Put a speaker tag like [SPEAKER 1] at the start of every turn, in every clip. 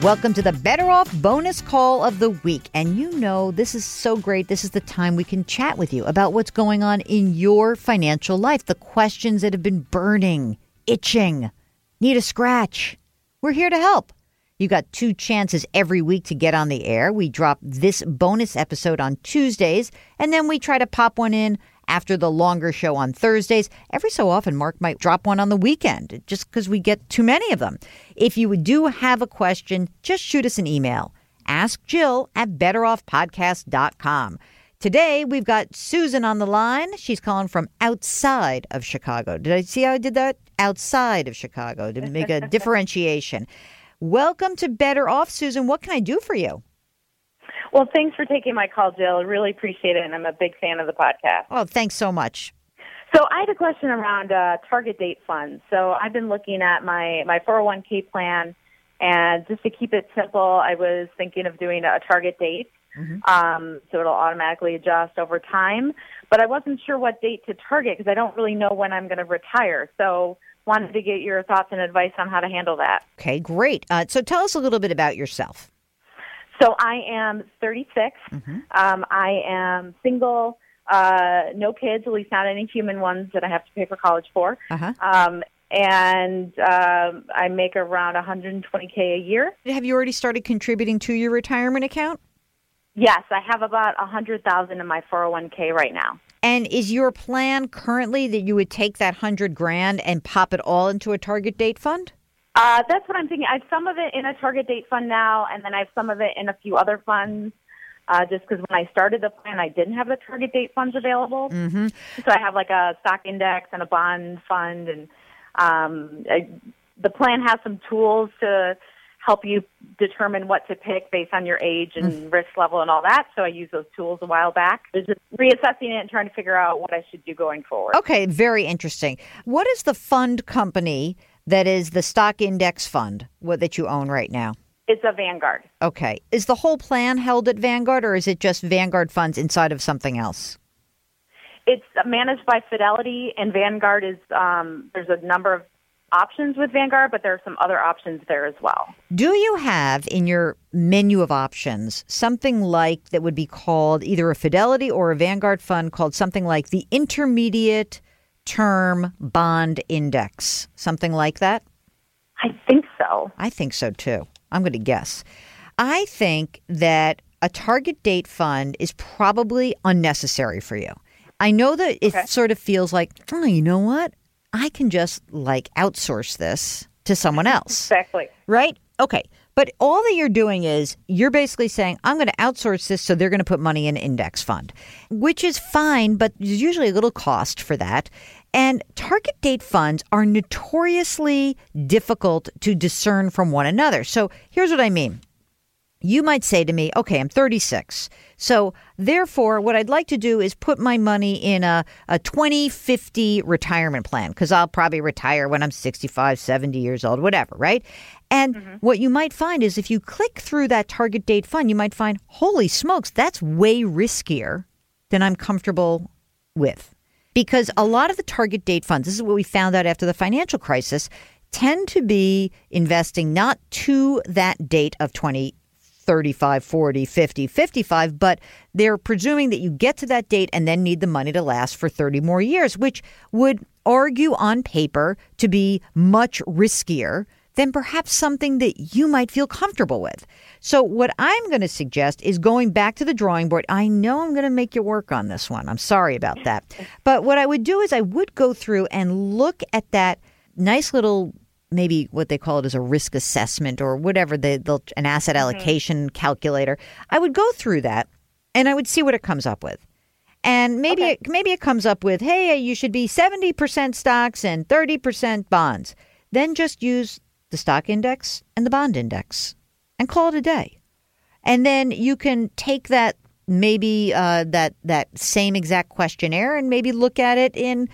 [SPEAKER 1] Welcome to the Better Off bonus call of the week. And you know, this is so great. This is the time we can chat with you about what's going on in your financial life, the questions that have been burning, itching, need a scratch. We're here to help. You got two chances every week to get on the air. We drop this bonus episode on Tuesdays, and then we try to pop one in after the longer show on Thursdays. Every so often, Mark might drop one on the weekend just because we get too many of them. If you do have a question, just shoot us an email. Ask Jill at betteroffpodcast.com. Today, we've got Susan on the line. She's calling from outside of Chicago. Did I see how I did that? Outside of Chicago to make a differentiation. Welcome to Better Off, Susan. What can I do for you?
[SPEAKER 2] Well, thanks for taking my call, Jill. I really appreciate it, and I'm a big fan of the podcast.
[SPEAKER 1] Oh, thanks so much.
[SPEAKER 2] So I had a question around uh, target date funds. So I've been looking at my my 401k plan, and just to keep it simple, I was thinking of doing a target date. Mm-hmm. Um, so it'll automatically adjust over time. But I wasn't sure what date to target because I don't really know when I'm going to retire. So wanted to get your thoughts and advice on how to handle that.
[SPEAKER 1] Okay, great. Uh, so tell us a little bit about yourself.
[SPEAKER 2] So I am 36. Mm-hmm. Um, I am single, uh, no kids, at least not any human ones that I have to pay for college for. Uh-huh. Um, and um, I make around 120k a year.
[SPEAKER 1] Have you already started contributing to your retirement account?
[SPEAKER 2] Yes, I have about 100,000 in my 401k right now.
[SPEAKER 1] And is your plan currently that you would take that 100 grand and pop it all into a target date fund?
[SPEAKER 2] Uh, that's what I'm thinking. I have some of it in a target date fund now, and then I have some of it in a few other funds. Uh, just because when I started the plan, I didn't have the target date funds available. Mm-hmm. So I have like a stock index and a bond fund, and um, I, the plan has some tools to help you determine what to pick based on your age and mm. risk level and all that. So I used those tools a while back. Just reassessing it and trying to figure out what I should do going forward.
[SPEAKER 1] Okay, very interesting. What is the fund company that is the stock index fund what, that you own right now?
[SPEAKER 2] It's a Vanguard.
[SPEAKER 1] Okay. Is the whole plan held at Vanguard or is it just Vanguard funds inside of something else?
[SPEAKER 2] It's managed by Fidelity, and Vanguard is, um, there's a number of options with Vanguard, but there are some other options there as well.
[SPEAKER 1] Do you have in your menu of options something like that would be called either a Fidelity or a Vanguard fund called something like the Intermediate term bond index, something like that?
[SPEAKER 2] I think so.
[SPEAKER 1] I think so too. I'm going to guess. I think that a target date fund is probably unnecessary for you. I know that it okay. sort of feels like, oh, you know what? I can just like outsource this to someone else.
[SPEAKER 2] Exactly.
[SPEAKER 1] Right? Okay. But all that you're doing is you're basically saying, I'm going to outsource this so they're going to put money in an index fund, which is fine, but there's usually a little cost for that. And target date funds are notoriously difficult to discern from one another. So here's what I mean. You might say to me, okay, I'm 36. So therefore, what I'd like to do is put my money in a, a 2050 retirement plan because I'll probably retire when I'm 65, 70 years old, whatever, right? And mm-hmm. what you might find is if you click through that target date fund, you might find, holy smokes, that's way riskier than I'm comfortable with because a lot of the target date funds, this is what we found out after the financial crisis, tend to be investing not to that date of 20, 35, 40, 50, 55, but they're presuming that you get to that date and then need the money to last for 30 more years, which would argue on paper to be much riskier than perhaps something that you might feel comfortable with. So, what I'm going to suggest is going back to the drawing board. I know I'm going to make you work on this one. I'm sorry about that. But what I would do is I would go through and look at that nice little maybe what they call it is a risk assessment or whatever the, the an asset mm-hmm. allocation mm-hmm. calculator. I would go through that and I would see what it comes up with. And maybe okay. it, maybe it comes up with, "Hey, you should be 70% stocks and 30% bonds." Then just use the stock index and the bond index and call it a day. And then you can take that maybe uh, that that same exact questionnaire and maybe look at it in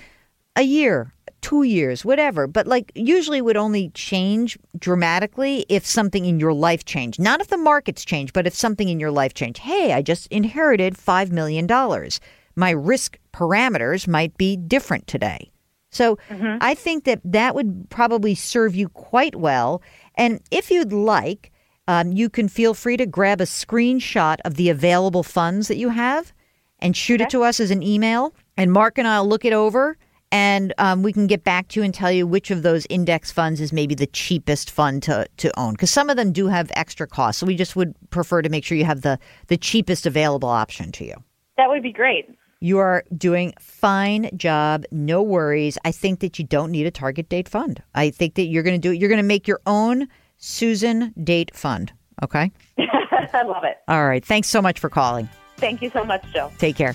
[SPEAKER 1] a year, two years, whatever. But like usually would only change dramatically if something in your life changed. Not if the markets change, but if something in your life changed. Hey, I just inherited five million dollars. My risk parameters might be different today. So mm-hmm. I think that that would probably serve you quite well. And if you'd like, um, you can feel free to grab a screenshot of the available funds that you have and shoot it to us as an email. And Mark and I'll look it over and um, we can get back to you and tell you which of those index funds is maybe the cheapest fund to, to own because some of them do have extra costs. So we just would prefer to make sure you have the, the cheapest available option to you.
[SPEAKER 2] That would be great.
[SPEAKER 1] You are doing fine job. No worries. I think that you don't need a target date fund. I think that you're going to do it. You're going to make your own Susan date fund. Okay.
[SPEAKER 2] I love it.
[SPEAKER 1] All right. Thanks so much for calling.
[SPEAKER 2] Thank you so much, joe
[SPEAKER 1] Take care.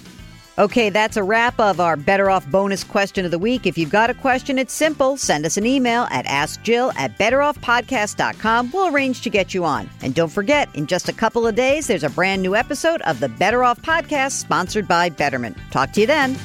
[SPEAKER 1] Okay, that's a wrap of our Better Off bonus question of the week. If you've got a question, it's simple. Send us an email at AskJill at BetterOffPodcast.com. We'll arrange to get you on. And don't forget, in just a couple of days, there's a brand new episode of the Better Off Podcast sponsored by Betterment. Talk to you then.